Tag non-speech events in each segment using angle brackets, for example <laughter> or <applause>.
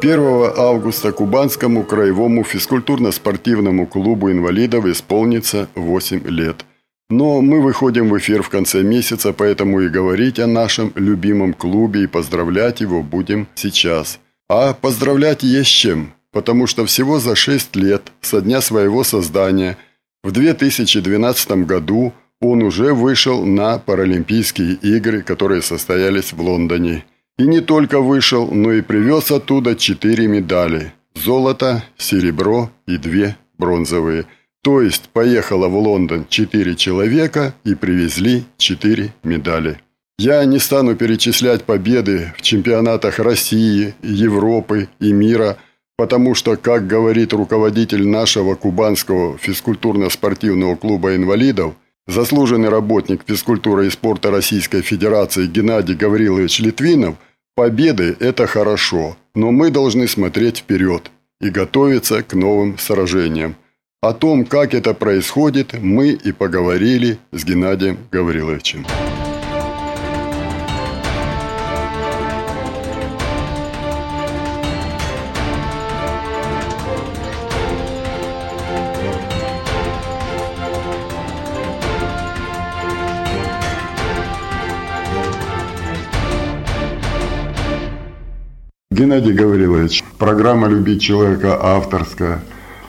1 августа Кубанскому краевому физкультурно-спортивному клубу инвалидов исполнится 8 лет. Но мы выходим в эфир в конце месяца, поэтому и говорить о нашем любимом клубе и поздравлять его будем сейчас. А поздравлять есть чем, потому что всего за 6 лет со дня своего создания в 2012 году – он уже вышел на Паралимпийские игры, которые состоялись в Лондоне. И не только вышел, но и привез оттуда четыре медали – золото, серебро и две бронзовые. То есть поехало в Лондон четыре человека и привезли четыре медали. Я не стану перечислять победы в чемпионатах России, Европы и мира, потому что, как говорит руководитель нашего кубанского физкультурно-спортивного клуба инвалидов – Заслуженный работник физкультуры и спорта Российской Федерации Геннадий Гаврилович Литвинов «Победы – это хорошо, но мы должны смотреть вперед и готовиться к новым сражениям». О том, как это происходит, мы и поговорили с Геннадием Гавриловичем. Геннадий Гаврилович, программа «Любить человека» авторская.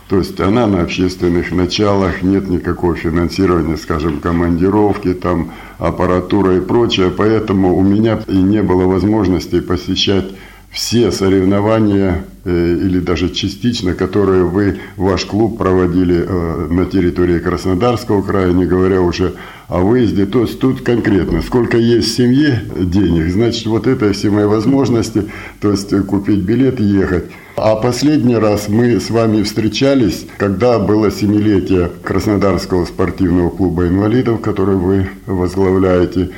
То есть она на общественных началах, нет никакого финансирования, скажем, командировки, там, аппаратура и прочее. Поэтому у меня и не было возможности посещать все соревнования э, или даже частично, которые вы, ваш клуб проводили э, на территории Краснодарского края, не говоря уже о выезде. То есть тут конкретно, сколько есть в семье денег, значит вот это все мои возможности, то есть купить билет и ехать. А последний раз мы с вами встречались, когда было семилетие Краснодарского спортивного клуба инвалидов, который вы возглавляете.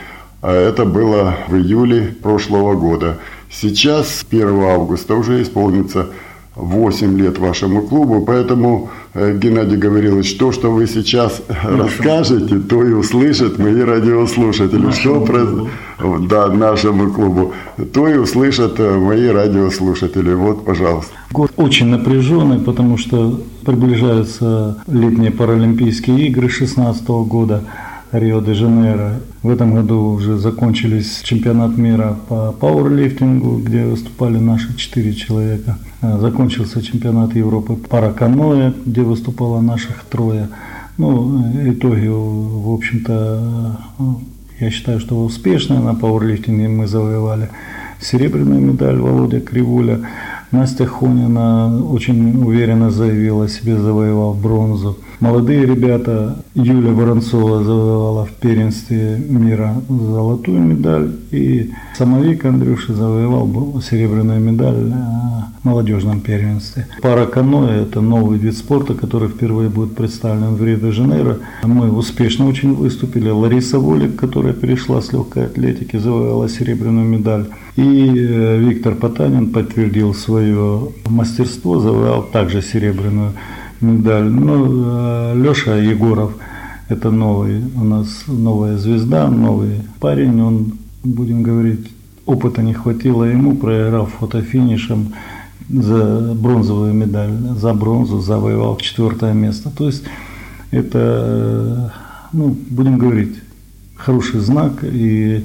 А это было в июле прошлого года. Сейчас, 1 августа, уже исполнится 8 лет вашему клубу, поэтому, э, Геннадий Гаврилович, то, что вы сейчас <laughs> нашему расскажете, то и услышат мои радиослушатели. Нашему что про... Да, нашему клубу. То и услышат э, мои радиослушатели. Вот, пожалуйста. Год очень напряженный, потому что приближаются летние Паралимпийские игры 2016 года. Рио-де-Жанейро. В этом году уже закончились чемпионат мира по пауэрлифтингу, где выступали наши четыре человека. А, закончился чемпионат Европы по каноэ, где выступало наших трое. Ну, итоги, в общем-то, я считаю, что успешные на пауэрлифтинге мы завоевали серебряную медаль Володя Кривуля. Настя Хунина очень уверенно заявила себе, завоевав бронзу. Молодые ребята, Юля Воронцова завоевала в первенстве мира золотую медаль, и самовик Андрюша завоевал серебряную медаль в молодежном первенстве. Пара каноэ – это новый вид спорта, который впервые будет представлен в Рио-де-Жанейро. Мы успешно очень выступили. Лариса Волик, которая перешла с легкой атлетики, завоевала серебряную медаль. И э, Виктор Потанин подтвердил свое мастерство, завоевал также серебряную медаль. Ну, э, Леша Егоров – это новый у нас новая звезда, новый парень. Он, будем говорить, опыта не хватило ему, проиграв фотофинишем за бронзовую медаль, за бронзу завоевал четвертое место. То есть это, э, ну, будем говорить, хороший знак, и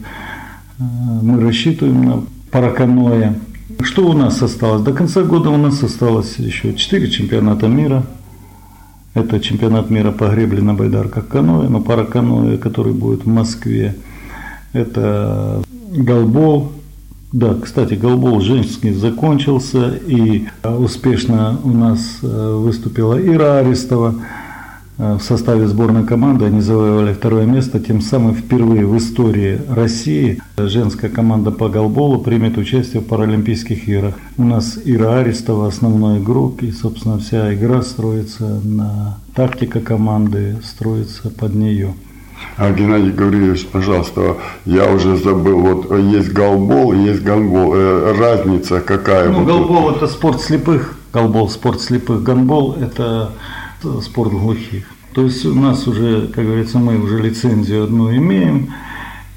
мы рассчитываем на параканоя. Что у нас осталось? До конца года у нас осталось еще 4 чемпионата мира. Это чемпионат мира по гребле на байдарках каноэ, но параканоэ, который будет в Москве. Это голбол. Да, кстати, голбол женский закончился, и успешно у нас э, выступила Ира Арестова. В составе сборной команды они завоевали второе место. Тем самым впервые в истории России женская команда по голболу примет участие в Паралимпийских играх. У нас Ира Арестова основной игрок, и, собственно, вся игра строится на тактика команды, строится под нее. А, Геннадий Гаврилович, пожалуйста, я уже забыл, вот есть голбол есть гандбол. Э, разница какая? Ну, вот голбол – это спорт слепых, голбол – спорт слепых, гандбол – это спорт глухих. То есть у нас уже, как говорится, мы уже лицензию одну имеем,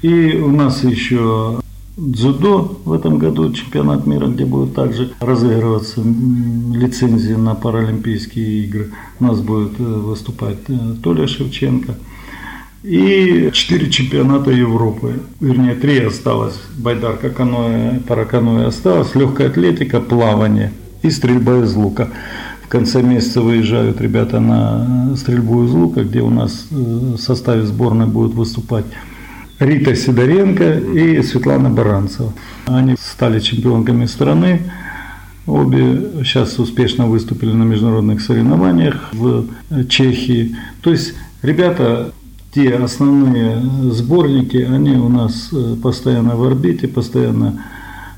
и у нас еще дзюдо в этом году, чемпионат мира, где будет также разыгрываться лицензии на Паралимпийские игры. У нас будет э, выступать э, Толя Шевченко – и четыре чемпионата Европы. Вернее, три осталось. Байдарка, каноэ, параканоэ осталось. Легкая атлетика, плавание и стрельба из лука. Конце месяца выезжают ребята на стрельбу из лука, где у нас э, в составе сборной будут выступать Рита Сидоренко и Светлана Баранцева. Они стали чемпионками страны. Обе сейчас успешно выступили на международных соревнованиях в Чехии. То есть ребята те основные сборники, они у нас э, постоянно в орбите, постоянно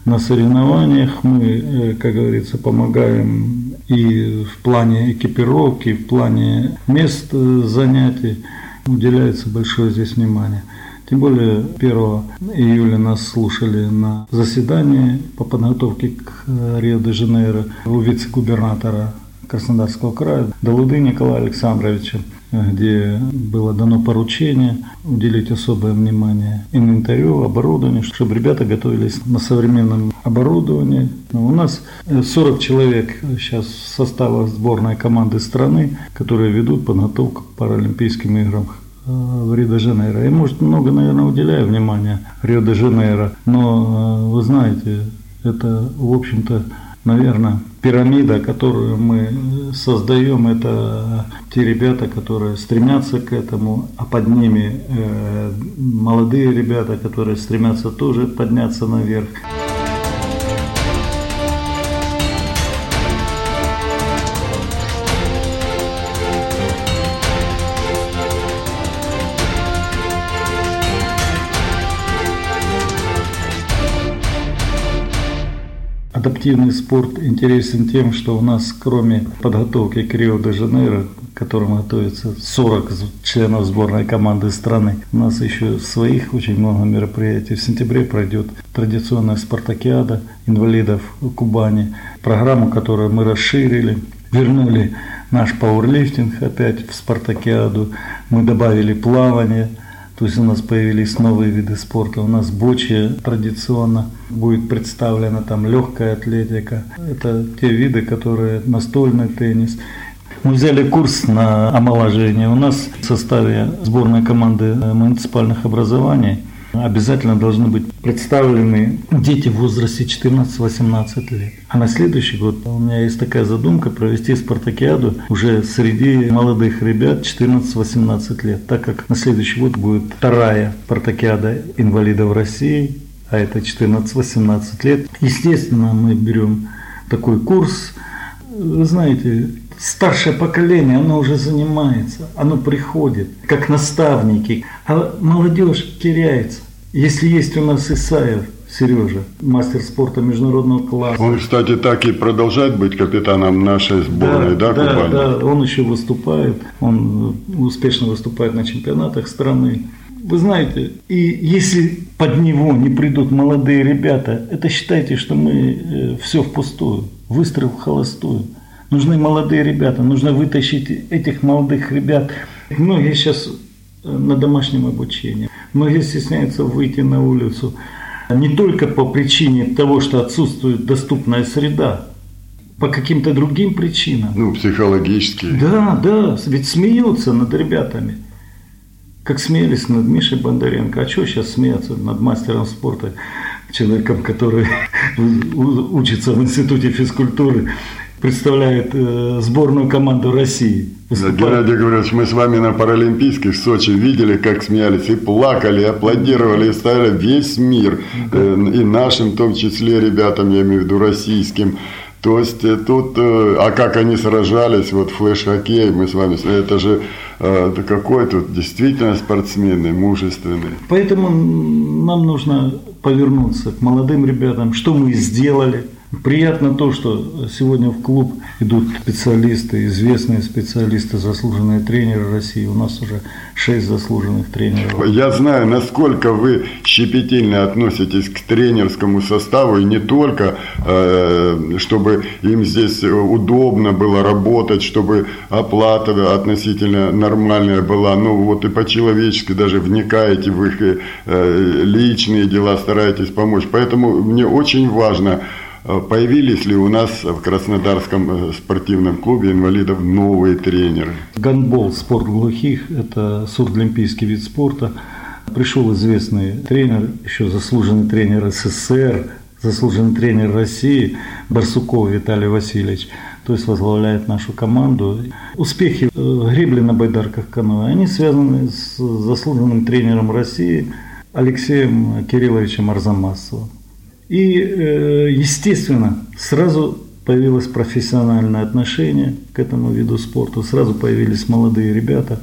на соревнованиях. Мы, э, как говорится, помогаем и в плане экипировки, и в плане мест э, занятий. Уделяется большое здесь внимание. Тем более 1 июля нас слушали на заседании по подготовке к Рио-де-Жанейро у вице-губернатора Краснодарского края Далуды Николая Александровича где было дано поручение уделить особое внимание инвентарю, оборудованию, чтобы ребята готовились на современном оборудовании. У нас 40 человек сейчас состава сборной команды страны, которые ведут подготовку к Паралимпийским играм э, в Рио-де-Жанейро. Я, может, много, наверное, уделяю внимания Рио-де-Жанейро, но э, вы знаете, это, в общем-то, наверное, пирамида, которую мы создаем, это те ребята, которые стремятся к этому, а под ними э, молодые ребята, которые стремятся тоже подняться наверх. Адаптивный спорт интересен тем, что у нас кроме подготовки к Рио-де-Жанейро, к которому готовится 40 членов сборной команды страны, у нас еще своих очень много мероприятий. В сентябре пройдет традиционная спартакиада инвалидов Кубани, программу, которую мы расширили, вернули наш пауэрлифтинг опять в спартакиаду, мы добавили плавание – то есть у нас появились новые виды спорта. У нас бочи традиционно будет представлена там легкая атлетика. Это те виды, которые настольный теннис. Мы взяли курс на омоложение. У нас в составе сборной команды муниципальных образований – обязательно должны быть представлены дети в возрасте 14-18 лет. А на следующий год у меня есть такая задумка провести спартакиаду уже среди молодых ребят 14-18 лет, так как на следующий год будет вторая спартакиада инвалидов России, а это 14-18 лет. Естественно, мы берем такой курс. Вы знаете, старшее поколение, оно уже занимается, оно приходит, как наставники, а молодежь теряется. Если есть у нас Исаев, Сережа, мастер спорта международного класса. Он, кстати, так и продолжает быть капитаном нашей сборной, да, да, да, да, он еще выступает, он успешно выступает на чемпионатах страны. Вы знаете, и если под него не придут молодые ребята, это считайте, что мы э, все впустую, выстрел в холостую. Нужны молодые ребята, нужно вытащить этих молодых ребят. Многие сейчас э, на домашнем обучении, многие стесняются выйти на улицу. Не только по причине того, что отсутствует доступная среда, по каким-то другим причинам. Ну, психологически. Да, да, ведь смеются над ребятами. Как смеялись над Мишей Бондаренко. А что сейчас смеяться над мастером спорта, человеком, который <laughs> учится в институте физкультуры представляет э, сборную команду России. Да, Геннадий Григорьевич, мы с вами на Паралимпийских в Сочи видели, как смеялись и плакали, и аплодировали, и ставили весь мир, э, и нашим в том числе ребятам, я имею в виду российским. То есть э, тут, э, а как они сражались, вот флеш-хоккей, мы с вами, это же э, какой тут действительно спортсмены, мужественные. Поэтому нам нужно повернуться к молодым ребятам, что мы сделали – Приятно то, что сегодня в клуб идут специалисты, известные специалисты, заслуженные тренеры России. У нас уже шесть заслуженных тренеров. Я знаю, насколько вы щепетильно относитесь к тренерскому составу, и не только, э, чтобы им здесь удобно было работать, чтобы оплата относительно нормальная была, но вот и по-человечески даже вникаете в их э, личные дела, стараетесь помочь. Поэтому мне очень важно, появились ли у нас в Краснодарском э, спортивном клубе инвалидов новые тренеры? Гандбол, спорт глухих, это сурдолимпийский вид спорта. Пришел известный тренер, еще заслуженный тренер СССР, заслуженный тренер России Барсуков Виталий Васильевич. То есть возглавляет нашу команду. Успехи э, гребли на байдарках каноэ, они связаны с заслуженным тренером России Алексеем Кирилловичем Арзамасовым. И, э, естественно, сразу появилось профессиональное отношение к этому виду спорта, сразу появились молодые ребята,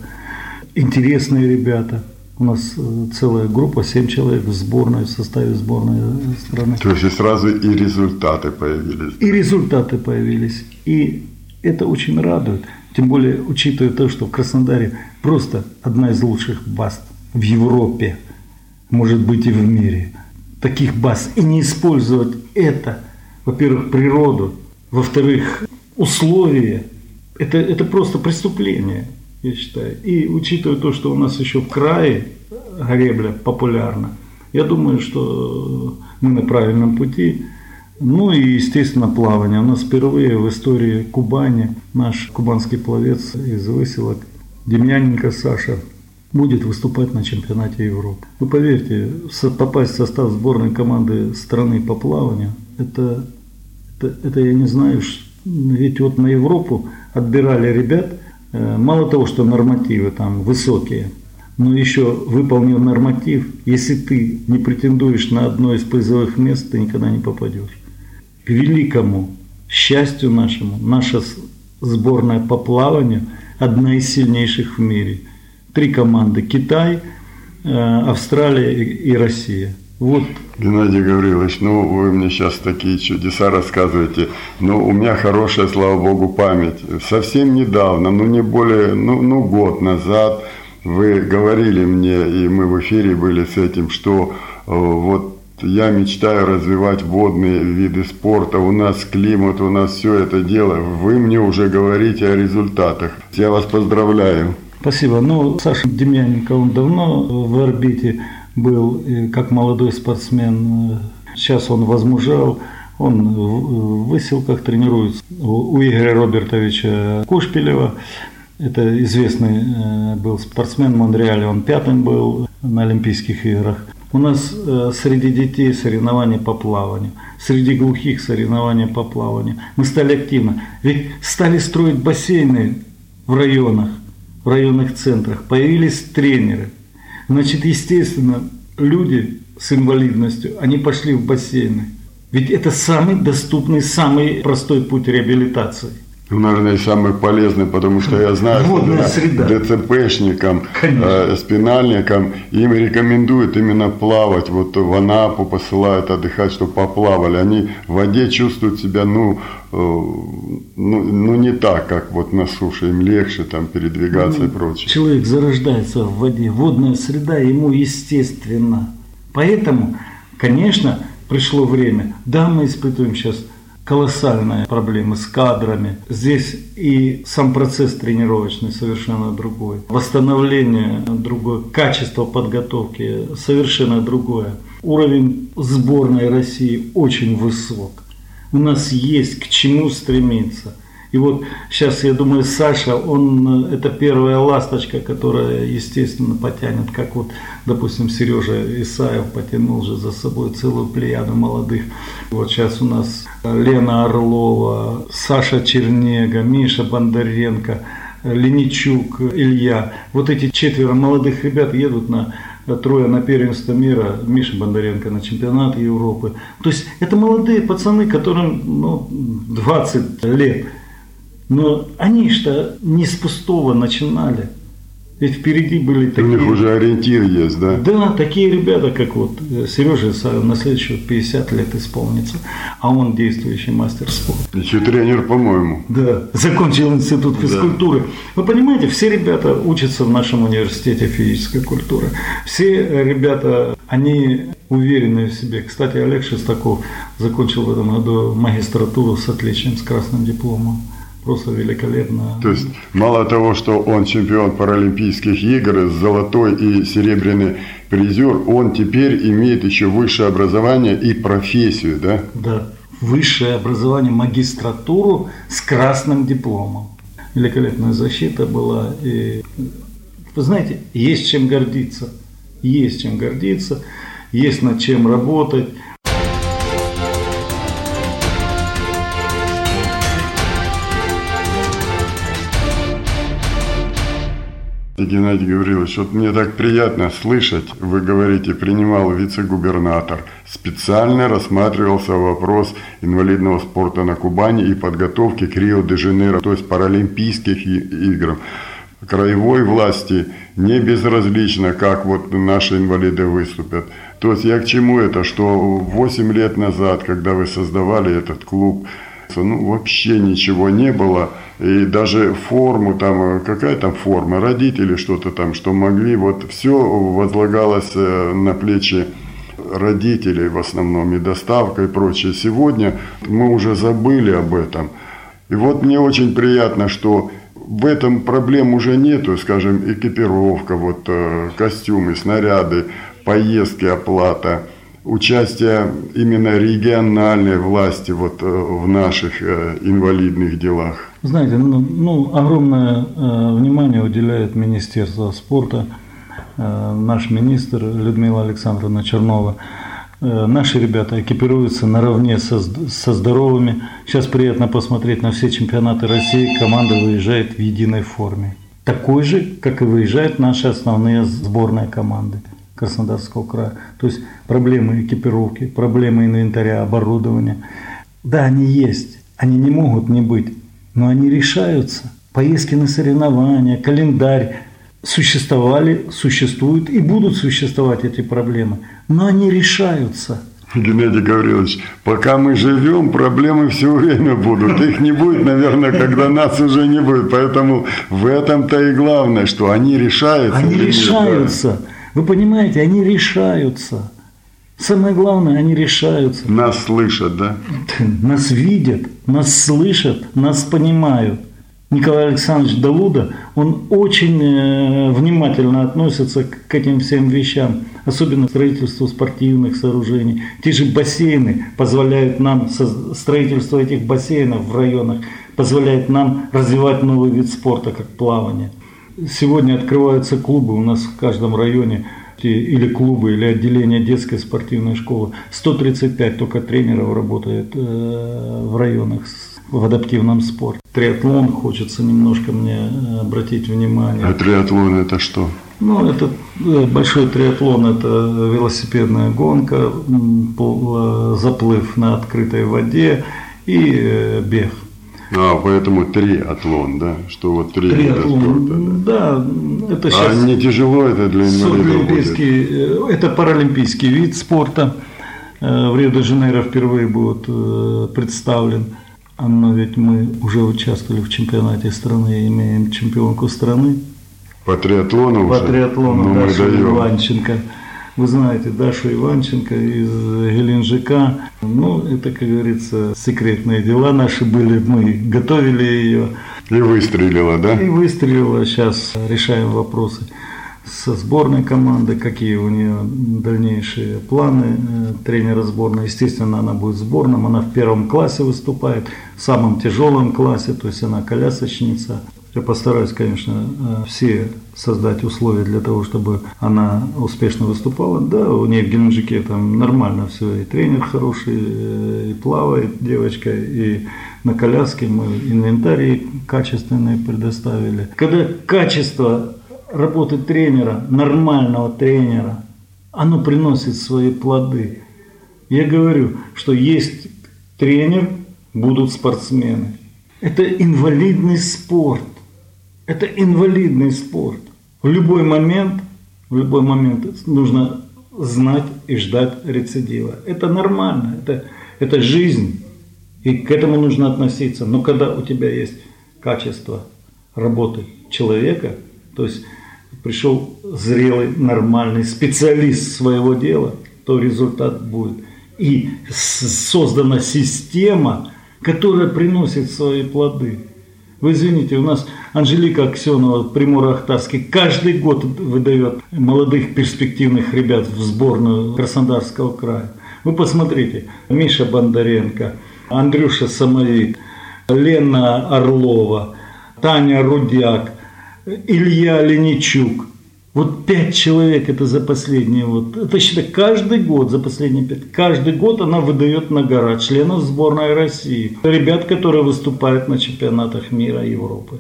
интересные ребята. У нас э, целая группа, семь человек в сборной, в составе сборной страны. То есть и сразу и результаты появились. И результаты появились. И это очень радует. Тем более, учитывая то, что в Краснодаре просто одна из лучших баз в Европе, может быть и в мире – таких баз и не использовать это, во-первых, природу, во-вторых, условия, это, это просто преступление, я считаю. И учитывая то, что у нас еще в крае гребля популярна, я думаю, что мы на правильном пути. Ну и, естественно, плавание. У нас впервые в истории Кубани наш кубанский пловец из выселок Демьяненко Саша будет выступать на чемпионате Европы. Вы поверьте, попасть в состав сборной команды страны по плаванию, это, это, это я не знаю, ведь вот на Европу отбирали ребят, э, мало того, что нормативы там высокие, но еще выполнил норматив, если ты не претендуешь на одно из призовых мест, ты никогда не попадешь. К великому счастью нашему, наша сборная по плаванию одна из сильнейших в мире – три команды – Китай, э, Австралия и Россия. Вот. Геннадий Гаврилович, ну вы мне сейчас такие чудеса рассказываете. Ну у меня хорошая, слава богу, память. Совсем недавно, ну не более, ну, ну год назад вы говорили мне, и мы в эфире были с этим, что э, вот я мечтаю развивать водные виды спорта, у нас климат, у нас все это дело. Вы мне уже говорите о результатах. Я вас поздравляю. Спасибо. Ну, Саша Демьяненко, он давно в орбите был, как молодой спортсмен. Сейчас он возмужал, он в выселках тренируется у Игоря Робертовича Кушпилева. Это известный э, был спортсмен в Монреале, он пятым был на Олимпийских играх. У нас э, среди детей соревнования по плаванию, среди глухих соревнования по плаванию. Мы стали активно. Ведь стали строить бассейны в районах в районных центрах, появились тренеры. Значит, естественно, люди с инвалидностью, они пошли в бассейны. Ведь это самый доступный, самый простой путь реабилитации – ну, наверное, самый полезный, потому что я знаю, Водная что среда. ДЦПшникам, э, спинальникам, им рекомендуют именно плавать. Вот в Анапу посылают отдыхать, чтобы поплавали. Они в воде чувствуют себя, ну, э, ну, ну не так, как вот на суше. Им легче там передвигаться ну, и прочее. Человек зарождается в воде. Водная среда ему естественно. Поэтому, конечно, пришло время. Да, мы испытываем сейчас колоссальные проблемы с кадрами. Здесь и сам процесс тренировочный совершенно другой. Восстановление другое, качество подготовки совершенно другое. Уровень сборной России очень высок. У нас есть к чему стремиться – и вот сейчас, я думаю, Саша, он, э, это первая ласточка, которая, естественно, потянет, как вот, допустим, Сережа Исаев потянул же за собой целую плеяду молодых. Вот сейчас у нас Лена Орлова, Саша Чернега, Миша Бондаренко, Леничук, Илья. Вот эти четверо молодых ребят едут на трое на первенство мира, Миша Бондаренко на чемпионат Европы. То есть это молодые пацаны, которым ну, 20 лет. Но они что не с пустого начинали. Ведь впереди были такие... У них уже ориентир есть, да? Да, такие ребята, как вот э, Сережа Исаев, на следующий 50 лет исполнится, а он действующий мастер спорта. Еще тренер, по-моему. Да, закончил институт физкультуры. Да. Вы понимаете, все ребята учатся в нашем университете физической культуры. Все ребята, они уверены в себе. Кстати, Олег Шестаков закончил в этом году магистратуру с отличием, с красным дипломом просто великолепно. То есть мало того, что он чемпион Паралимпийских игр, золотой и серебряный призер, он теперь имеет еще высшее образование и профессию, да? Да, высшее образование, магистратуру с красным дипломом. Великолепная защита была. И, вы знаете, есть чем гордиться. Есть чем гордиться, есть над чем работать. Геннадий Гаврилович, вот мне так приятно слышать, вы говорите, принимал вице-губернатор, специально рассматривался вопрос инвалидного спорта на Кубани и подготовки к Рио-де-Жанейро, то есть Паралимпийских игр. Краевой власти не безразлично, как вот наши инвалиды выступят. То есть я к чему это, что 8 лет назад, когда вы создавали этот клуб, ну вообще ничего не было – и даже форму там, э, какая там форма, родители что-то там, что могли, вот все возлагалось э, на плечи родителей в основном, и доставка и прочее. Сегодня мы уже забыли об этом. И вот мне очень приятно, что в этом проблем уже нету, скажем, экипировка, вот э, костюмы, снаряды, поездки, оплата – участие именно региональной власти вот в наших инвалидных делах. Знаете, ну, ну огромное э, внимание уделяет Министерство спорта, э, наш министр Людмила Александровна Чернова. Э, наши ребята экипируются наравне со, со здоровыми. Сейчас приятно посмотреть на все чемпионаты России. Команда выезжает в единой форме. Такой же, как и выезжают наши основные сборные команды Краснодарского края. То есть проблемы экипировки, проблемы инвентаря, оборудования. Да, они есть. Они не могут не быть но они решаются. Поездки на соревнования, календарь существовали, существуют и будут существовать эти проблемы, но они решаются. Геннадий Гаврилович, пока мы живем, проблемы все время будут. Их не будет, наверное, когда нас уже не будет. Поэтому в этом-то и главное, что они решаются. Они решаются. Вы понимаете, они решаются. Самое главное, они решаются. Нас слышат, да? Нас видят, нас слышат, нас понимают. Николай Александрович Далуда, он очень э, внимательно относится к этим всем вещам, особенно строительству спортивных сооружений. Те же бассейны позволяют нам, строительство этих бассейнов в районах позволяет нам развивать новый вид спорта, как плавание. Сегодня открываются клубы у нас в каждом районе – или клубы, или отделение детской спортивной школы. 135 только тренеров работает э, в районах в адаптивном спорте. Триатлон хочется немножко мне э, обратить внимание. А триатлон это что? Ну, это э, большой триатлон, это велосипедная гонка, заплыв на открытой воде и бег. А, поэтому триатлон, да? Что вот три триатлон, спорта, да. да, это сейчас... А не тяжело это для инвалидов будет? Э, это паралимпийский вид спорта. Э, в Рио-де-Жанейро впервые будет э, представлен. Но ведь мы уже участвовали в чемпионате страны, имеем чемпионку страны. По триатлону По уже? триатлону, ну, Дашу Иванченко. Вы знаете Дашу Иванченко из Геленджика. Ну, это, как говорится, секретные дела наши были. Мы готовили ее. И выстрелила, да? И выстрелила. Сейчас решаем вопросы со сборной команды, какие у нее дальнейшие планы э, тренера сборной. Естественно, она будет сборным, она в первом классе выступает, в самом тяжелом классе, то есть она колясочница. Я постараюсь, конечно, э, все создать условия для того, чтобы она успешно выступала. Да, у нее в Геленджике там нормально все, и тренер хороший, э, и плавает девочка, и на коляске мы инвентарий качественный предоставили. Когда качество работы тренера, нормального тренера, оно приносит свои плоды. Я говорю, что есть тренер, будут спортсмены. Это инвалидный спорт. Это инвалидный спорт. В любой момент, в любой момент нужно знать и ждать рецидива. Это нормально, это, это жизнь. И к этому нужно относиться. Но когда у тебя есть качество работы человека, то есть пришел зрелый, нормальный специалист своего дела, то результат будет. И создана система, которая приносит свои плоды. Вы извините, у нас Анжелика Аксенова, Примор-Ахтарский, каждый год выдает молодых перспективных ребят в сборную Краснодарского края. Вы посмотрите, Миша Бондаренко, Андрюша Самовик, Лена Орлова, Таня Рудяк, Илья Леничук. Вот пять человек это за последние вот, это считай, каждый год за последние пять, каждый год она выдает на гора членов сборной России, ребят, которые выступают на чемпионатах мира Европы.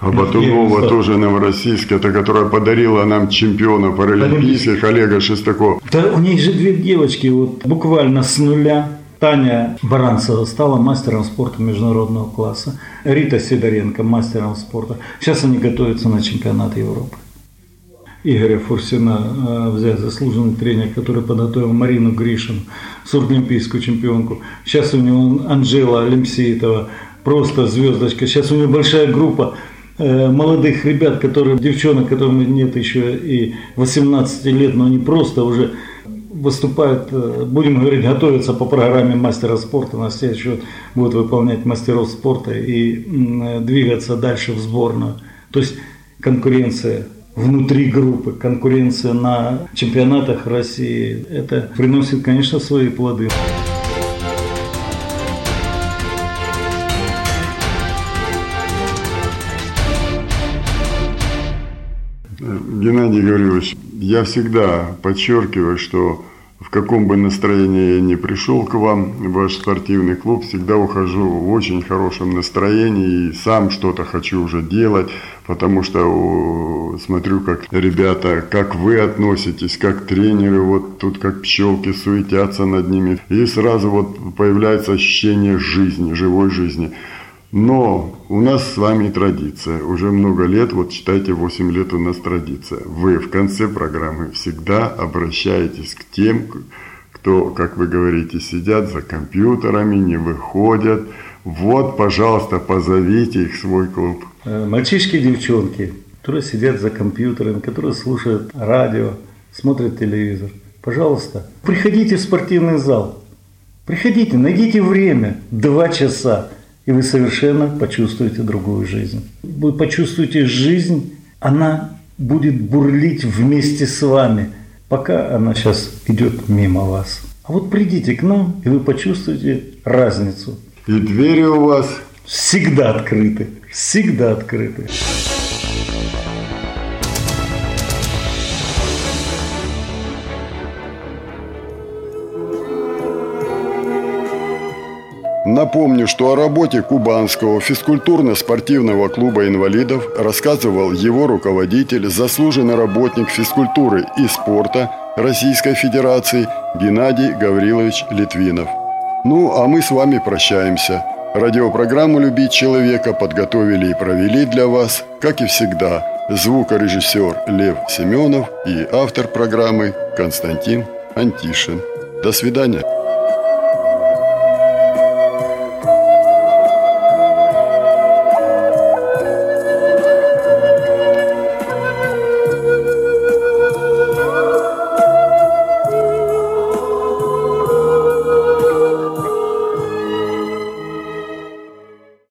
А Батунова тоже новороссийская, это которая подарила нам чемпиона паралимпийских Олега Шестакова. Да у них же две девочки, вот буквально с нуля. Таня Баранцева стала мастером спорта международного класса. Рита Сидоренко мастером спорта. Сейчас они готовятся на чемпионат Европы. Игоря Фурсина э, взять заслуженный тренер, который подготовил Марину Гришину, сурдолимпийскую чемпионку. Сейчас у него Анжела Лемсеитова, просто звездочка. Сейчас у него большая группа Э, молодых ребят, которые, девчонок, которым нет еще и 18 лет, но они просто уже выступают, э, будем говорить, готовятся по программе мастера спорта, на следующий год будут выполнять мастеров спорта и двигаться дальше в сборную. То есть конкуренция внутри группы, конкуренция на чемпионатах России, это приносит, конечно, свои плоды. Геннадий Гаврилович, я всегда подчеркиваю, что в каком бы настроении я ни пришел к вам, в ваш спортивный клуб, всегда ухожу в очень хорошем настроении и сам что-то хочу уже делать, потому что смотрю, как ребята, как вы относитесь, как тренеры, вот тут как пчелки суетятся над ними, и сразу вот появляется ощущение жизни, живой жизни. Но у нас с вами традиция. Уже много лет, вот считайте, 8 лет у нас традиция. Вы в конце программы всегда обращаетесь к тем, кто, как вы говорите, сидят за компьютерами, не выходят. Вот, пожалуйста, позовите их в свой клуб. Э, мальчишки и девчонки, которые сидят за компьютерами, которые слушают радио, смотрят телевизор. Пожалуйста, приходите в спортивный зал. Приходите, найдите время, два часа и вы совершенно почувствуете другую жизнь. Вы почувствуете жизнь, она будет бурлить вместе с вами, пока она сейчас идет мимо вас. А вот придите к нам, и вы почувствуете разницу. И двери у вас всегда открыты, всегда открыты. Напомню, что о работе Кубанского физкультурно-спортивного клуба инвалидов рассказывал его руководитель, заслуженный работник физкультуры и спорта Российской Федерации Геннадий Гаврилович Литвинов. Ну, а мы с вами прощаемся. Радиопрограмму «Любить человека» подготовили и провели для вас, как и всегда, звукорежиссер Лев Семенов и автор программы Константин Антишин. До свидания.